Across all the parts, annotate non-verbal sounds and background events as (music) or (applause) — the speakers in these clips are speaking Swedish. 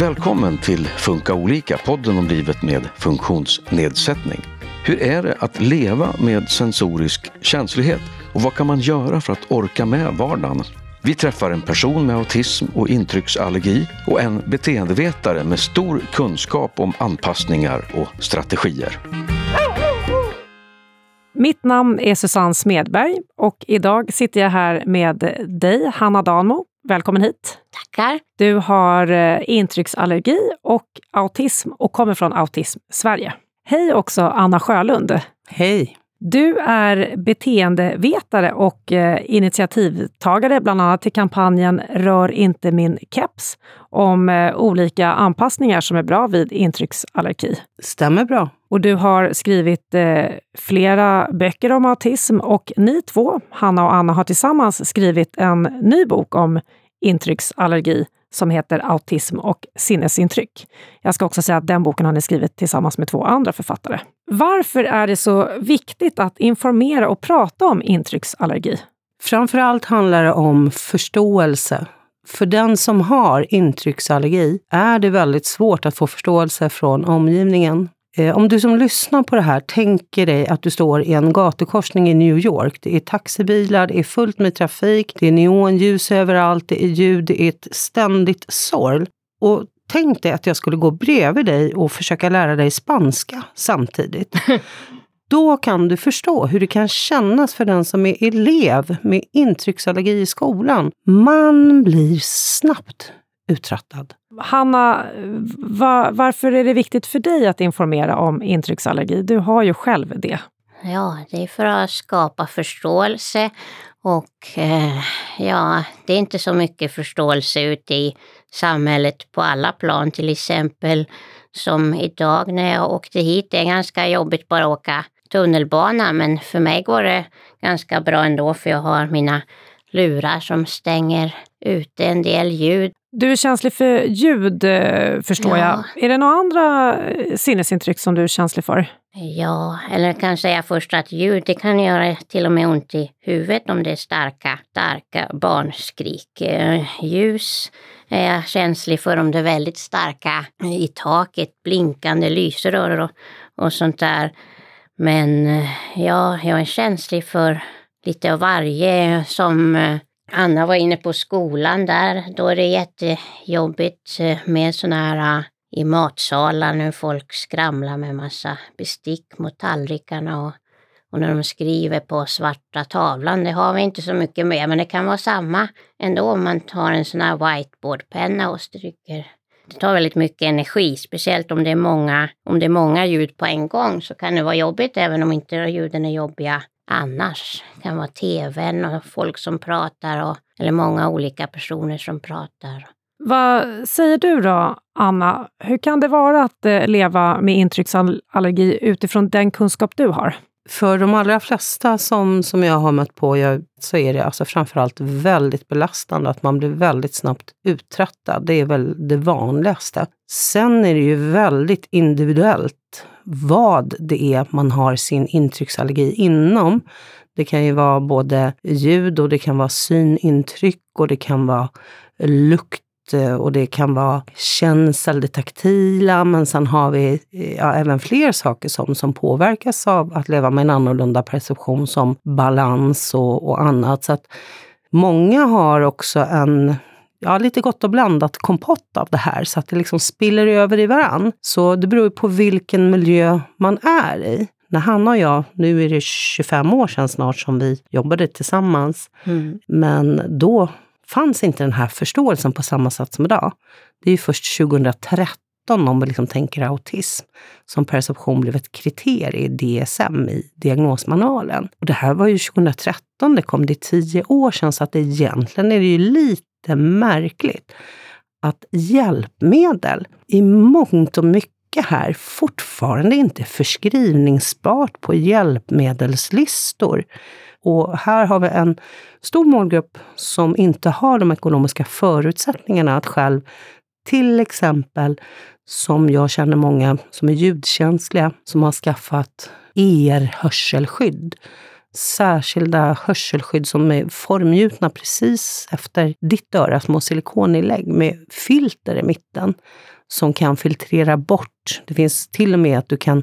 Välkommen till Funka olika, podden om livet med funktionsnedsättning. Hur är det att leva med sensorisk känslighet och vad kan man göra för att orka med vardagen? Vi träffar en person med autism och intrycksallergi och en beteendevetare med stor kunskap om anpassningar och strategier. Mitt namn är Susanne Smedberg och idag sitter jag här med dig, Hanna Danmo. Välkommen hit! Tackar! Du har eh, intrycksallergi och autism och kommer från Autism Sverige. Hej också Anna Sjölund! Hej! Du är beteendevetare och eh, initiativtagare bland annat till kampanjen Rör inte min keps om eh, olika anpassningar som är bra vid intrycksallergi. Stämmer bra. Och du har skrivit eh, flera böcker om autism och ni två, Hanna och Anna, har tillsammans skrivit en ny bok om intrycksallergi som heter Autism och sinnesintryck. Jag ska också säga att den boken har ni skrivit tillsammans med två andra författare. Varför är det så viktigt att informera och prata om intrycksallergi? Framför allt handlar det om förståelse. För den som har intrycksallergi är det väldigt svårt att få förståelse från omgivningen. Eh, om du som lyssnar på det här tänker dig att du står i en gatukorsning i New York. Det är taxibilar, det är fullt med trafik, det är neonljus överallt, det är ljud, det är ett ständigt sorl. Och tänk dig att jag skulle gå bredvid dig och försöka lära dig spanska samtidigt. (laughs) Då kan du förstå hur det kan kännas för den som är elev med intrycksallergi i skolan. Man blir snabbt uttröttad. Hanna, va, varför är det viktigt för dig att informera om intrycksallergi? Du har ju själv det. Ja, det är för att skapa förståelse och eh, ja, det är inte så mycket förståelse ute i samhället på alla plan. Till exempel som idag när jag åkte hit, det är ganska jobbigt bara att åka tunnelbana, men för mig går det ganska bra ändå för jag har mina lurar som stänger ute en del ljud. Du är känslig för ljud, eh, förstår ja. jag. Är det några andra eh, sinnesintryck som du är känslig för? Ja, eller kan säga först att ljud det kan göra till och med ont i huvudet om det är starka, starka barnskrik. Eh, ljus är jag känslig för om det är väldigt starka i taket, blinkande lysrör och, och sånt där. Men ja, jag är känslig för lite av varje som eh, Anna var inne på skolan där. Då är det jättejobbigt eh, med sådana här eh, i matsalar när folk skramlar med massa bestick mot tallrikarna och, och när de skriver på svarta tavlan. Det har vi inte så mycket med, men det kan vara samma ändå om man tar en sån här whiteboardpenna och stryker. Det tar väldigt mycket energi, speciellt om det är många, om det är många ljud på en gång så kan det vara jobbigt även om inte ljuden är jobbiga annars. Det kan vara tvn och folk som pratar och, eller många olika personer som pratar. Vad säger du då, Anna? Hur kan det vara att eh, leva med intrycksallergi utifrån den kunskap du har? För de allra flesta som, som jag har mött på jag, så är det alltså framförallt väldigt belastande att man blir väldigt snabbt uttröttad. Det är väl det vanligaste. Sen är det ju väldigt individuellt vad det är man har sin intrycksallergi inom. Det kan ju vara både ljud och det kan vara synintryck och det kan vara lukt eh, och det kan vara känsel, det taktila, men sen har vi eh, ja, även fler saker som, som påverkas av att leva med en annorlunda perception som balans och, och annat. Så att många har också en ja, lite gott och blandat kompott av det här så att det liksom spiller över i varann. Så det beror på vilken miljö man är i. När Hanna och jag, nu är det 25 år sedan snart som vi jobbade tillsammans, mm. men då fanns inte den här förståelsen på samma sätt som idag. Det är först 2013 om vi liksom tänker autism, som perception blev ett kriterium i DSM, i diagnosmanualen. Och det här var ju 2013, det kom det tio år sedan, så att egentligen är det ju lite märkligt att hjälpmedel i mångt och mycket här fortfarande inte är förskrivningsbart på hjälpmedelslistor. Och här har vi en stor målgrupp som inte har de ekonomiska förutsättningarna att själv, till exempel som jag känner många som är ljudkänsliga, som har skaffat ER-hörselskydd särskilda hörselskydd som är formgjutna precis efter ditt öra, små silikoninlägg med filter i mitten som kan filtrera bort. Det finns till och med att du kan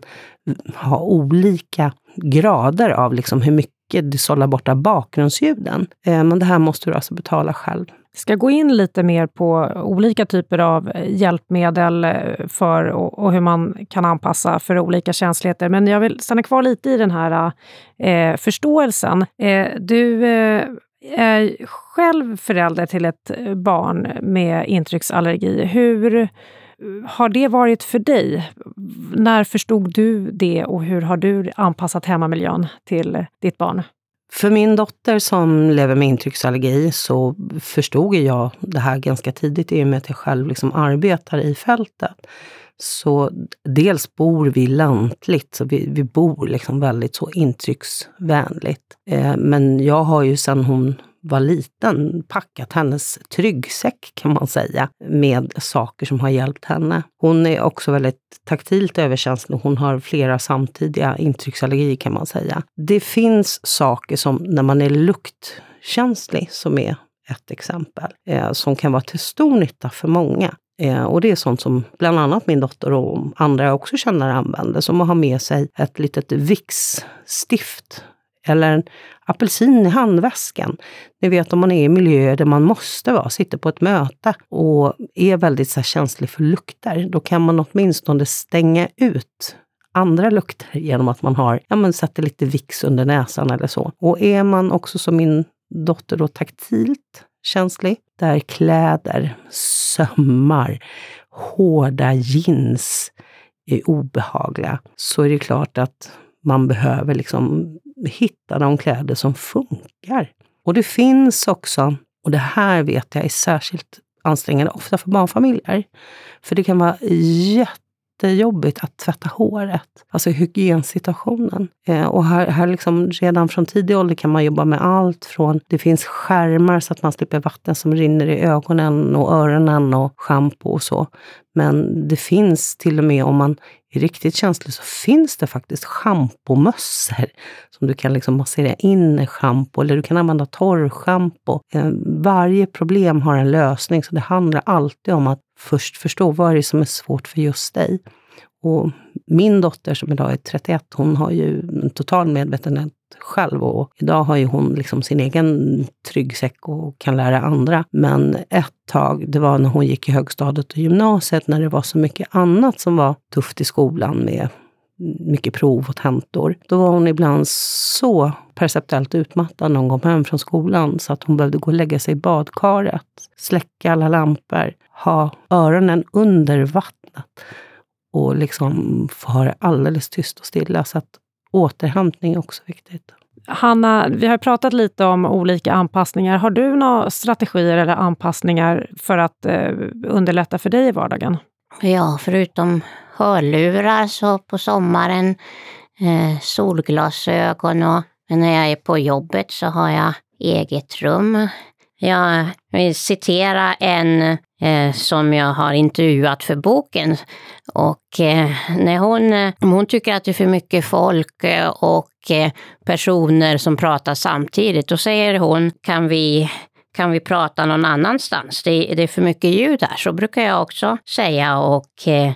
ha olika grader av liksom hur mycket du sållar bort av bakgrundsljuden. Eh, men det här måste du alltså betala själv. Ska gå in lite mer på olika typer av eh, hjälpmedel eh, för och, och, hur man kan anpassa för olika känsligheter. Men jag vill stanna kvar lite i den här eh, förståelsen. Eh, du eh, är själv förälder till ett eh, barn med intrycksallergi. Hur har det varit för dig? När förstod du det och hur har du anpassat hemmamiljön till ditt barn? För min dotter som lever med intrycksallergi så förstod jag det här ganska tidigt i och med att jag själv liksom arbetar i fältet. Så dels bor vi lantligt, så vi, vi bor liksom väldigt så intrycksvänligt. Eh, men jag har ju sedan hon var liten packat hennes tryggsäck kan man säga med saker som har hjälpt henne. Hon är också väldigt taktilt överkänslig. Hon har flera samtidiga intrycksallergier kan man säga. Det finns saker som när man är luktkänslig, som är ett exempel, eh, som kan vara till stor nytta för många. Eh, och det är sånt som bland annat min dotter och andra jag också känner använder, som att ha med sig ett litet Vicks-stift eller en apelsin i handväskan. Ni vet om man är i miljöer där man måste vara, sitter på ett möte och är väldigt så känslig för lukter, då kan man åtminstone stänga ut andra lukter genom att man har, ja men sätter lite Vicks under näsan eller så. Och är man också som min dotter då taktilt känslig, där kläder, sömmar, hårda jeans är obehagliga, så är det klart att man behöver liksom hitta de kläder som funkar. Och det finns också, och det här vet jag är särskilt ansträngande, ofta för barnfamiljer. För det kan vara jättejobbigt att tvätta håret, alltså hygiensituationen. Eh, och här, här liksom, redan från tidig ålder kan man jobba med allt från, det finns skärmar så att man slipper vatten som rinner i ögonen och öronen och schampo och så. Men det finns till och med om man är riktigt känslig så finns det faktiskt schampomössor som du kan liksom massera in i schampo eller du kan använda torrschampo. Eh, varje problem har en lösning så det handlar alltid om att först förstå vad det är som är svårt för just dig. Och min dotter som idag är 31, hon har ju en total medvetenhet själv och idag har ju hon liksom sin egen tryggsäck och kan lära andra. Men ett tag, det var när hon gick i högstadiet och gymnasiet, när det var så mycket annat som var tufft i skolan med mycket prov och tentor. Då var hon ibland så perceptuellt utmattad när hon kom hem från skolan så att hon behövde gå och lägga sig i badkaret, släcka alla lampor, ha öronen under vattnet och liksom få ha det alldeles tyst och stilla. Så att återhämtning är också viktigt. Hanna, vi har pratat lite om olika anpassningar. Har du några strategier eller anpassningar för att eh, underlätta för dig i vardagen? Ja, förutom hörlurar så på sommaren, eh, solglasögon och när jag är på jobbet så har jag eget rum. Jag vill citera en eh, som jag har intervjuat för boken. Och eh, när hon, hon tycker att det är för mycket folk eh, och eh, personer som pratar samtidigt, då säger hon, kan vi kan vi prata någon annanstans? Det, det är för mycket ljud här, så brukar jag också säga. Och eh,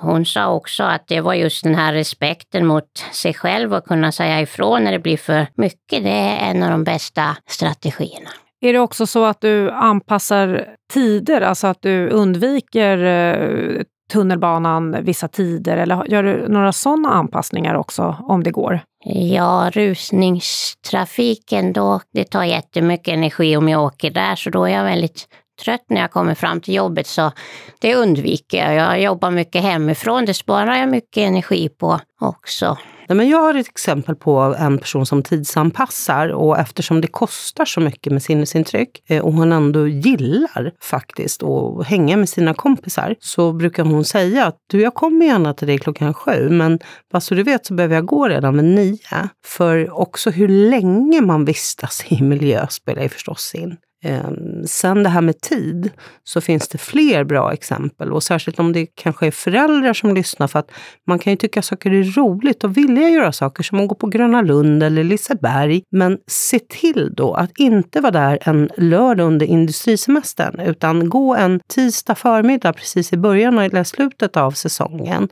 hon sa också att det var just den här respekten mot sig själv och kunna säga ifrån när det blir för mycket. Det är en av de bästa strategierna. Är det också så att du anpassar tider, alltså att du undviker eh, tunnelbanan vissa tider eller gör du några sådana anpassningar också om det går? Ja, rusningstrafiken då, det tar jättemycket energi om jag åker där så då är jag väldigt trött när jag kommer fram till jobbet så det undviker jag. Jag jobbar mycket hemifrån, det sparar jag mycket energi på också. Nej, men jag har ett exempel på en person som tidsanpassar och eftersom det kostar så mycket med sinnesintryck eh, och hon ändå gillar faktiskt att hänga med sina kompisar så brukar hon säga att du, jag kommer gärna till dig klockan sju men bara så du vet så behöver jag gå redan vid nio. För också hur länge man vistas i miljö spelar ju förstås in. Ehm, sen det här med tid, så finns det fler bra exempel. Och särskilt om det kanske är föräldrar som lyssnar. För att man kan ju tycka saker är roligt och vilja göra saker som att gå på Gröna Lund eller Liseberg. Men se till då att inte vara där en lördag under industrisemestern. Utan gå en tisdag förmiddag precis i början eller slutet av säsongen.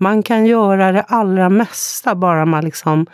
Man kan göra det allra mesta bara man liksom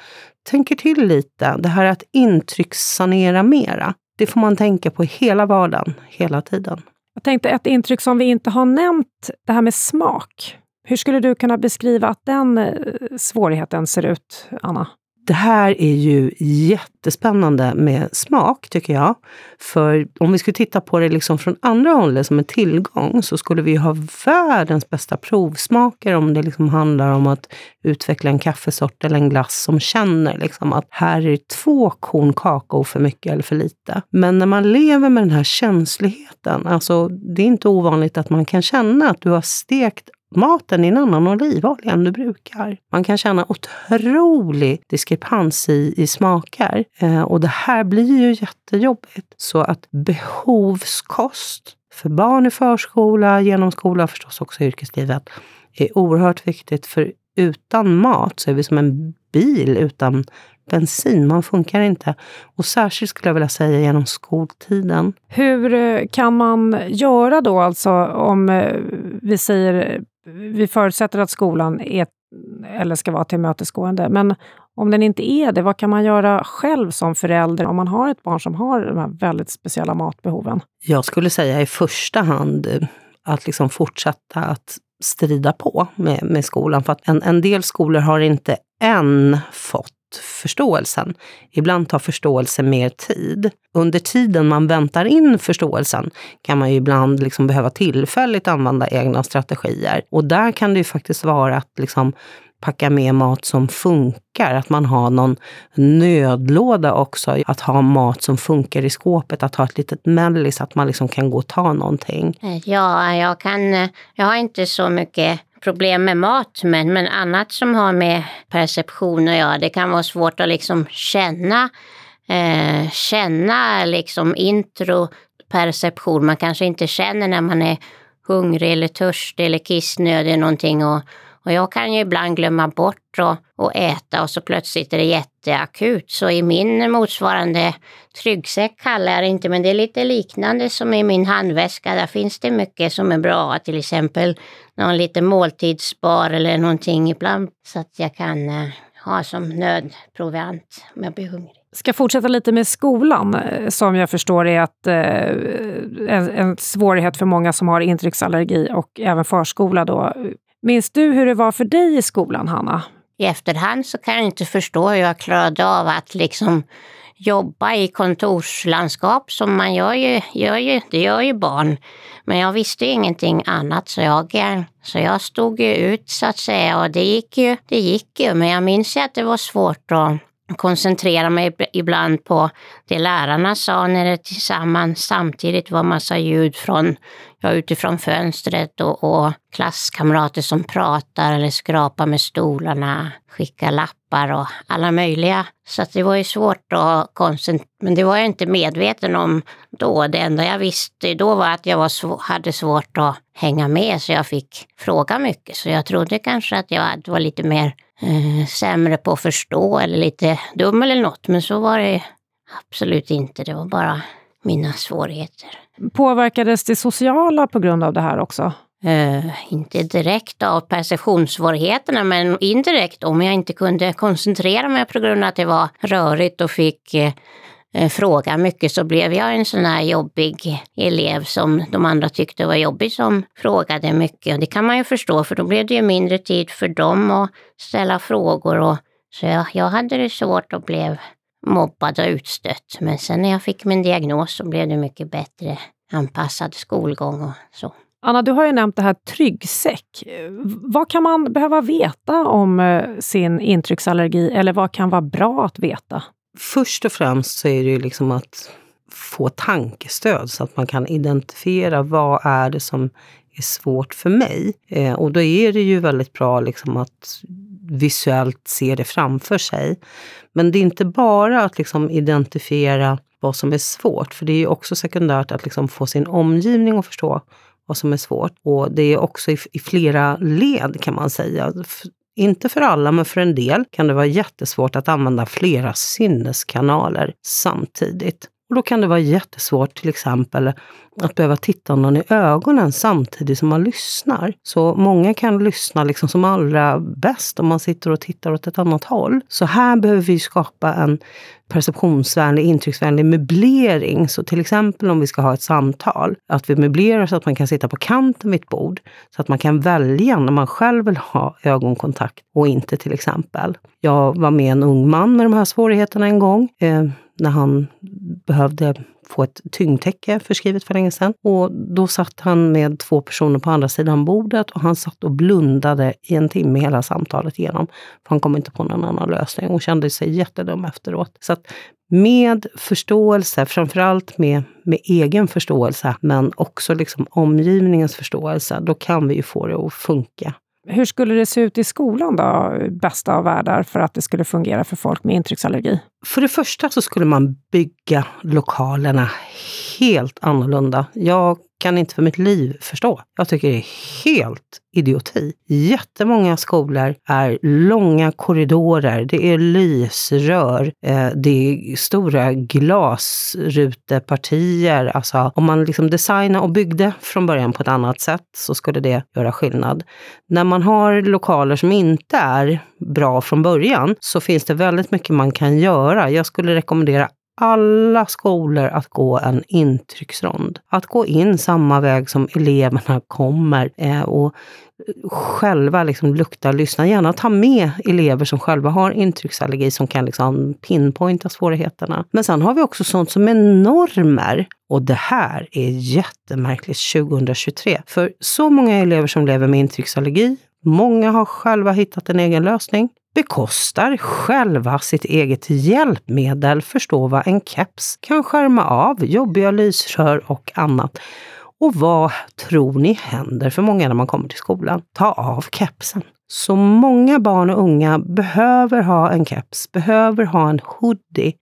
tänker till lite. Det här att intryckssanera mera. Det får man tänka på hela vardagen, hela tiden. Jag tänkte ett intryck som vi inte har nämnt, det här med smak. Hur skulle du kunna beskriva att den eh, svårigheten ser ut, Anna? Det här är ju jättespännande med smak, tycker jag. För om vi skulle titta på det liksom från andra hållet som en tillgång så skulle vi ha världens bästa provsmaker om det liksom handlar om att utveckla en kaffesort eller en glass som känner liksom att här är två korn kakao för mycket eller för lite. Men när man lever med den här känsligheten, alltså det är inte ovanligt att man kan känna att du har stekt maten i en annan olivolja än du brukar. Man kan känna otrolig diskrepans i, i smaker. Eh, och det här blir ju jättejobbigt. Så att behovskost för barn i förskola, genom skola och förstås också i yrkeslivet är oerhört viktigt. För utan mat så är vi som en bil utan bensin. Man funkar inte. Och särskilt skulle jag vilja säga genom skoltiden. Hur kan man göra då, alltså om eh, vi säger vi förutsätter att skolan är eller ska vara tillmötesgående. Men om den inte är det, vad kan man göra själv som förälder om man har ett barn som har de här väldigt speciella matbehoven? Jag skulle säga i första hand eh, att liksom fortsätta att strida på med, med skolan. För att en, en del skolor har inte än fått förståelsen. Ibland tar förståelse mer tid. Under tiden man väntar in förståelsen kan man ju ibland liksom behöva tillfälligt använda egna strategier. Och där kan det ju faktiskt vara att liksom packa med mat som funkar. Att man har någon nödlåda också. Att ha mat som funkar i skåpet. Att ha ett litet mellis, att man liksom kan gå och ta någonting. Eh, ja, jag, kan, eh, jag har inte så mycket problem med mat, men, men annat som har med perception att göra. Det kan vara svårt att liksom känna, eh, känna liksom introperception. Man kanske inte känner när man är hungrig eller törstig eller kissnödig någonting. Och, och jag kan ju ibland glömma bort att, att äta och så plötsligt är det jätteakut. Så i min motsvarande tryggsäck kallar jag det inte, men det är lite liknande som i min handväska. Där finns det mycket som är bra, till exempel någon liten måltidsbar eller någonting ibland så att jag kan eh, ha som nödproviant om jag blir hungrig. Ska fortsätta lite med skolan, eh, som jag förstår är att, eh, en, en svårighet för många som har intrycksallergi och även förskola. Då. Minns du hur det var för dig i skolan, Hanna? I efterhand så kan jag inte förstå hur jag klarade av att liksom jobba i kontorslandskap som man gör ju, gör ju, det gör ju barn. Men jag visste ingenting annat så jag, så jag stod ju ut så att säga och det gick ju, det gick ju. Men jag minns ju att det var svårt att koncentrera mig ibland på det lärarna sa när det tillsammans samtidigt var massa ljud från, ja, utifrån fönstret och, och klasskamrater som pratar eller skrapar med stolarna, skickar lappar och alla möjliga. Så det var ju svårt att koncentrera, men det var jag inte medveten om då. Det enda jag visste då var att jag var sv hade svårt att hänga med så jag fick fråga mycket. Så jag trodde kanske att jag var lite mer eh, sämre på att förstå eller lite dum eller något. Men så var det absolut inte. Det var bara mina svårigheter. Påverkades det sociala på grund av det här också? Uh, inte direkt av perceptionssvårigheterna men indirekt om jag inte kunde koncentrera mig på grund av att det var rörigt och fick uh, fråga mycket så blev jag en sån här jobbig elev som de andra tyckte var jobbig som frågade mycket. Och det kan man ju förstå för då blev det ju mindre tid för dem att ställa frågor. Och, så jag, jag hade det svårt och blev mobbad och utstött. Men sen när jag fick min diagnos så blev det mycket bättre anpassad skolgång och så. Anna, du har ju nämnt det här tryggsäck. Vad kan man behöva veta om eh, sin intrycksallergi eller vad kan vara bra att veta? Först och främst så är det ju liksom att få tankestöd så att man kan identifiera vad är det som är svårt för mig. Eh, och då är det ju väldigt bra liksom att visuellt se det framför sig. Men det är inte bara att liksom identifiera vad som är svårt. För det är ju också sekundärt att liksom få sin omgivning att förstå vad som är svårt. Och det är också i, i flera led kan man säga. Inte för alla, men för en del kan det vara jättesvårt att använda flera sinneskanaler samtidigt. Och då kan det vara jättesvårt till exempel att behöva titta någon i ögonen samtidigt som man lyssnar. Så många kan lyssna liksom som allra bäst om man sitter och tittar åt ett annat håll. Så här behöver vi skapa en perceptionsvänlig, intrycksvänlig möblering. Så till exempel om vi ska ha ett samtal, att vi möblerar så att man kan sitta på kanten vid ett bord. Så att man kan välja när man själv vill ha ögonkontakt och inte till exempel. Jag var med en ung man med de här svårigheterna en gång. Eh, när han behövde få ett tyngdtäcke förskrivet för länge sedan. Och då satt han med två personer på andra sidan bordet och han satt och blundade i en timme hela samtalet igenom. För han kom inte på någon annan lösning och kände sig jättedum efteråt. Så att med förståelse, framförallt med, med egen förståelse, men också liksom omgivningens förståelse, då kan vi ju få det att funka. Hur skulle det se ut i skolan då, bästa av världar, för att det skulle fungera för folk med intrycksallergi? För det första så skulle man bygga lokalerna helt annorlunda. Jag kan inte för mitt liv förstå. Jag tycker det är helt idioti. Jättemånga skolor är långa korridorer, det är lysrör, eh, det är stora glasrutepartier. Alltså, om man liksom designade och byggde från början på ett annat sätt så skulle det göra skillnad. När man har lokaler som inte är bra från början så finns det väldigt mycket man kan göra. Jag skulle rekommendera alla skolor att gå en intrycksrond. Att gå in samma väg som eleverna kommer eh, och själva liksom lukta, lyssna. Gärna ta med elever som själva har intrycksallergi som kan liksom pinpointa svårigheterna. Men sen har vi också sånt som är normer. Och det här är jättemärkligt 2023. För så många elever som lever med intrycksallergi, många har själva hittat en egen lösning bekostar själva sitt eget hjälpmedel, förstå vad en keps kan skärma av, jobbiga lysrör och annat. Och vad tror ni händer för många när man kommer till skolan? Ta av kepsen. Så många barn och unga behöver ha en keps, behöver ha en hoodie.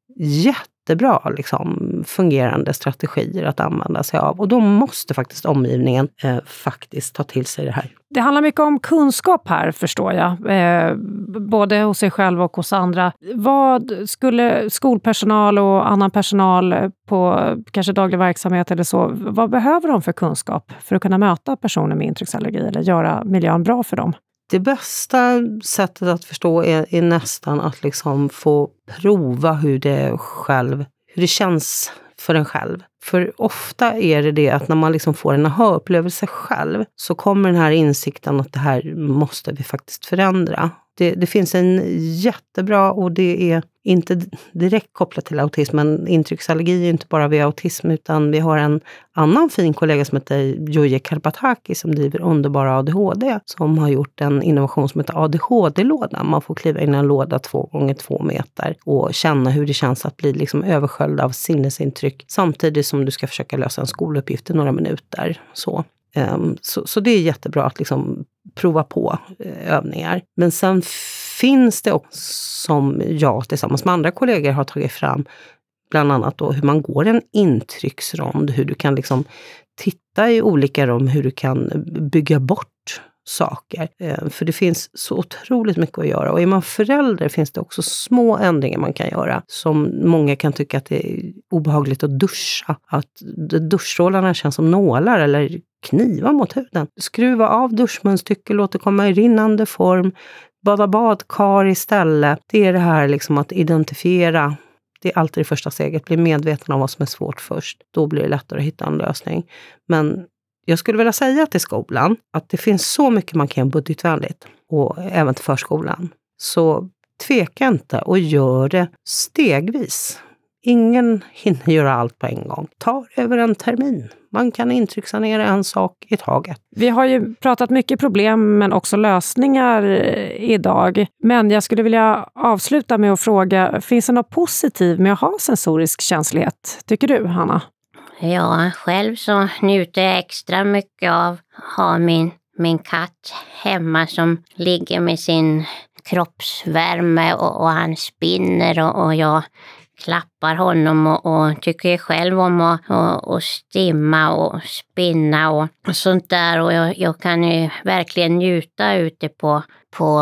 Jättebra liksom, fungerande strategier att använda sig av. Och då måste faktiskt omgivningen eh, faktiskt ta till sig det här. Det handlar mycket om kunskap här, förstår jag. Eh, både hos sig själv och hos andra. Vad skulle skolpersonal och annan personal på kanske daglig verksamhet eller så, vad behöver de för kunskap för att kunna möta personer med intrycksallergi eller göra miljön bra för dem? Det bästa sättet att förstå är, är nästan att liksom få prova hur det själv hur det känns för en själv. För ofta är det det att när man liksom får en aha-upplevelse själv så kommer den här insikten att det här måste vi faktiskt förändra. Det, det, finns en jättebra, och det är inte direkt kopplat till autism, men intrycksallergi är inte bara vid autism, utan vi har en annan fin kollega som heter Joje Karpataki som driver Underbara ADHD, som har gjort en innovation som heter ADHD-lådan. Man får kliva in i en låda två gånger två meter och känna hur det känns att bli liksom översköljd av sinnesintryck samtidigt som du ska försöka lösa en skoluppgift i några minuter. Så. Um, så, så, det är jättebra att liksom prova på eh, övningar. Men sen finns det också, som jag tillsammans med andra kollegor har tagit fram, bland annat då hur man går en intrycksrond, hur du kan liksom titta i olika rum, hur du kan bygga bort saker. Eh, för det finns så otroligt mycket att göra. Och är man förälder finns det också små ändringar man kan göra. Som många kan tycka att det är obehagligt att duscha. Att duschstrålarna känns som nålar eller knivar mot huden. Skruva av duschmunstycke, låt det komma i rinnande form. Bada badkar istället. Det är det här liksom att identifiera det är alltid det första steget. Bli medveten om vad som är svårt först. Då blir det lättare att hitta en lösning. Men jag skulle vilja säga till skolan att det finns så mycket man kan göra budgetvänligt och även till förskolan. Så tveka inte och gör det stegvis. Ingen hinner göra allt på en gång. Ta över en termin. Man kan intryckssanera en sak i taget. Vi har ju pratat mycket problem men också lösningar eh, idag. Men jag skulle vilja avsluta med att fråga, finns det något positivt med att ha sensorisk känslighet? Tycker du, Hanna? Ja, själv så njuter jag extra mycket av att ha min, min katt hemma som ligger med sin kroppsvärme och, och han spinner och, och jag klappar honom och, och tycker själv om att och, och stimma och spinna och, och sånt där. Och jag, jag, kan ju verkligen njuta ute på, på,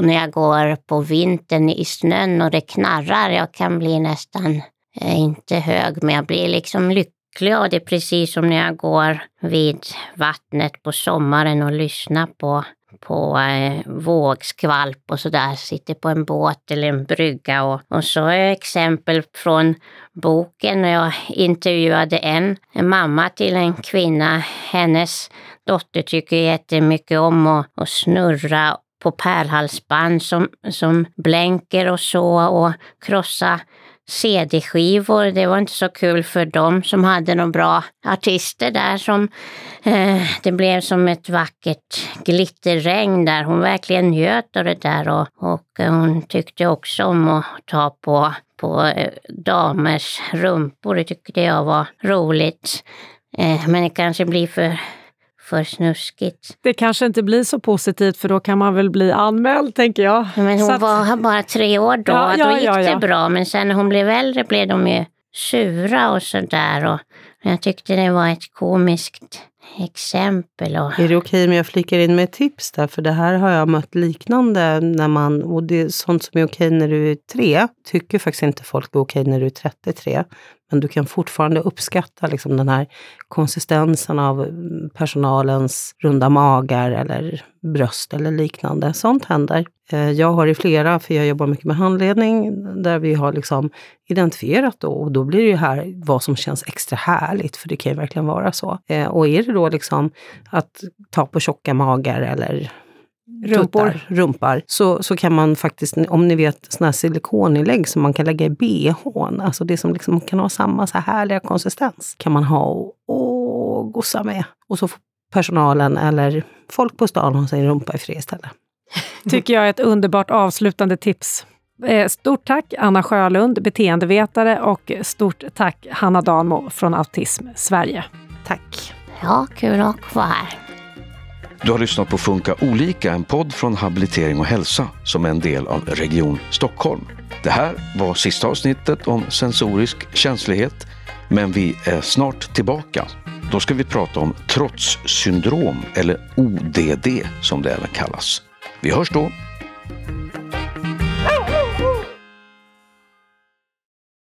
när jag går på vintern i snön och det knarrar. Jag kan bli nästan, eh, inte hög, men jag blir liksom lycklig glad det är precis som när jag går vid vattnet på sommaren och lyssnar på på eh, vågskvalp och sådär, sitter på en båt eller en brygga. Och, och så är exempel från boken när jag intervjuade en, en mamma till en kvinna. Hennes dotter tycker jättemycket om att, att snurra på pärlhalsband som, som blänker och så och krossa CD-skivor. Det var inte så kul för dem som hade några bra artister där. Som, eh, det blev som ett vackert glitterregn där. Hon verkligen njöt av det där och, och eh, hon tyckte också om att ta på, på eh, damers rumpor. Det tyckte jag var roligt. Eh, men det kanske blir för för snuskigt. Det kanske inte blir så positivt för då kan man väl bli anmäld, tänker jag. Men hon att... var bara tre år då, ja, ja, då gick ja, det bra. Men sen när hon blev äldre blev de ju sura och sådär. Och jag tyckte det var ett komiskt exempel. Och... Är det okej om jag flikar in med ett tips där? För det här har jag mött liknande när man, och det är sånt som är okej när du är tre, tycker faktiskt inte folk är okej när du är 33. Men du kan fortfarande uppskatta liksom den här konsistensen av mm, personalens runda magar eller bröst eller liknande. Sånt händer. Eh, jag har i flera, för jag jobbar mycket med handledning, där vi har liksom identifierat då, och då blir det ju här vad som känns extra härligt, för det kan ju verkligen vara så. Eh, och är det då liksom att ta på tjocka magar eller rumpor, tuttar, rumpar, så, så kan man faktiskt, om ni vet såna här silikoninlägg som man kan lägga i bhn, alltså det som liksom kan ha samma så här härliga konsistens, kan man ha och, och gossa med. Och så får personalen eller folk på stan ha sin rumpa i fred istället. (laughs) Tycker jag är ett underbart avslutande tips. Eh, stort tack Anna Sjölund, beteendevetare och stort tack Hanna Danmo från Autism Sverige. Tack. Ja, kul att vara här. Du har lyssnat på Funka olika, en podd från Habilitering och hälsa som är en del av Region Stockholm. Det här var sista avsnittet om sensorisk känslighet, men vi är snart tillbaka. Då ska vi prata om trotssyndrom, eller ODD som det även kallas. Vi hörs då!